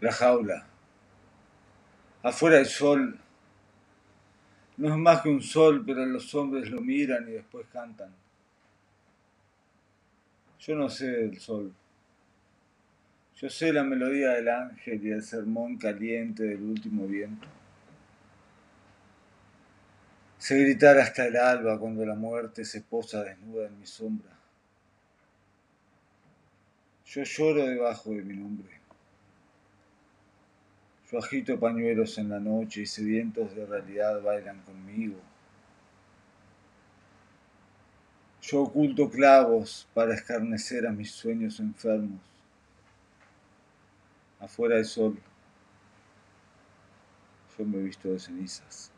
La jaula. Afuera el sol. No es más que un sol, pero los hombres lo miran y después cantan. Yo no sé del sol. Yo sé la melodía del ángel y el sermón caliente del último viento. Sé gritar hasta el alba cuando la muerte se posa desnuda en mi sombra. Yo lloro debajo de mi nombre. Yo agito pañuelos en la noche y sedientos de realidad bailan conmigo. Yo oculto clavos para escarnecer a mis sueños enfermos. Afuera del sol, yo me he visto de cenizas.